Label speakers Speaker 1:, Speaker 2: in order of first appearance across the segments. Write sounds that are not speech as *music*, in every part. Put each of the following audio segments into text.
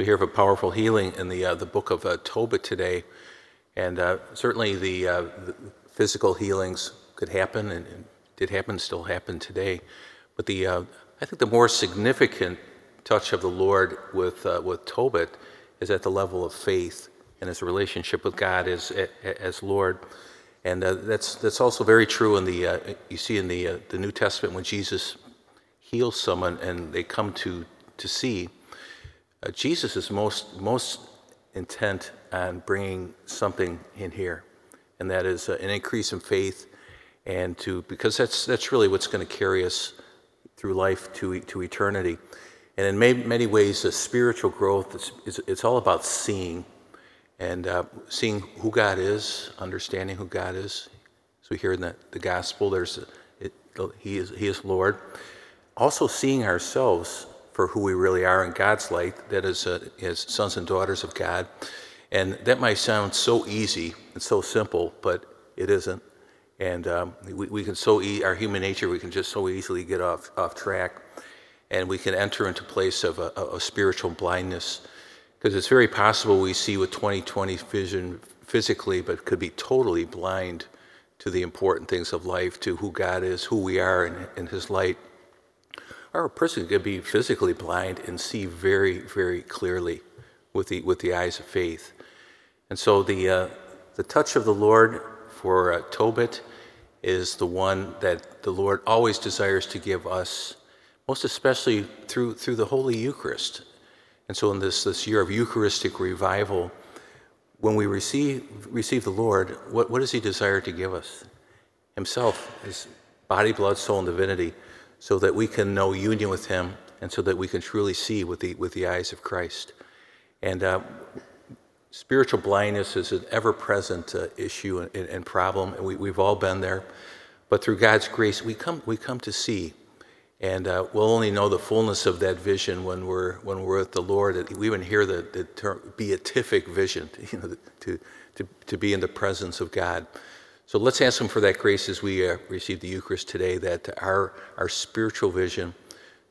Speaker 1: we hear of a powerful healing in the, uh, the book of uh, Tobit today. And uh, certainly the, uh, the physical healings could happen and, and did happen, still happen today. But the, uh, I think the more significant touch of the Lord with, uh, with Tobit is at the level of faith and his relationship with God as, as Lord. And that's, that's also very true in the, you see in the, the New Testament when Jesus heals someone and they come to, to see. Uh, Jesus is most, most intent on bringing something in here, and that is uh, an increase in faith, and to because that's that's really what's going to carry us through life to to eternity. And in many, many ways, the spiritual growth is, is it's all about seeing and uh, seeing who God is, understanding who God is. So hear in the, the gospel, there's it, he is he is Lord. Also seeing ourselves for who we really are in God's light, that is, uh, as sons and daughters of God. And that might sound so easy and so simple, but it isn't. And um, we, we, can so e- our human nature, we can just so easily get off off track, and we can enter into place of a, a spiritual blindness, because it's very possible we see with 20/20 vision physically, but could be totally blind to the important things of life, to who God is, who we are in, in His light. Or a person could be physically blind and see very, very clearly with the, with the eyes of faith. And so the, uh, the touch of the Lord for uh, Tobit is the one that the Lord always desires to give us, most especially through, through the Holy Eucharist. And so in this, this year of Eucharistic revival, when we receive, receive the Lord, what, what does He desire to give us? Himself, His body, blood, soul, and divinity so that we can know union with Him and so that we can truly see with the, with the eyes of Christ. And uh, spiritual blindness is an ever present uh, issue and, and, problem, and we, we've all been there. But through God's grace, we come, we come to see. And uh, we'll only know the fullness of that vision when we're, when we're with the Lord. We even hear the, the term beatific vision, *laughs* you know, to, to, to be in the presence of God. So let's ask Him for that grace as we uh, receive the Eucharist today, that our, our spiritual vision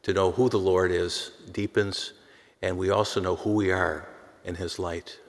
Speaker 1: to know who the Lord is deepens, and we also know who we are in His light.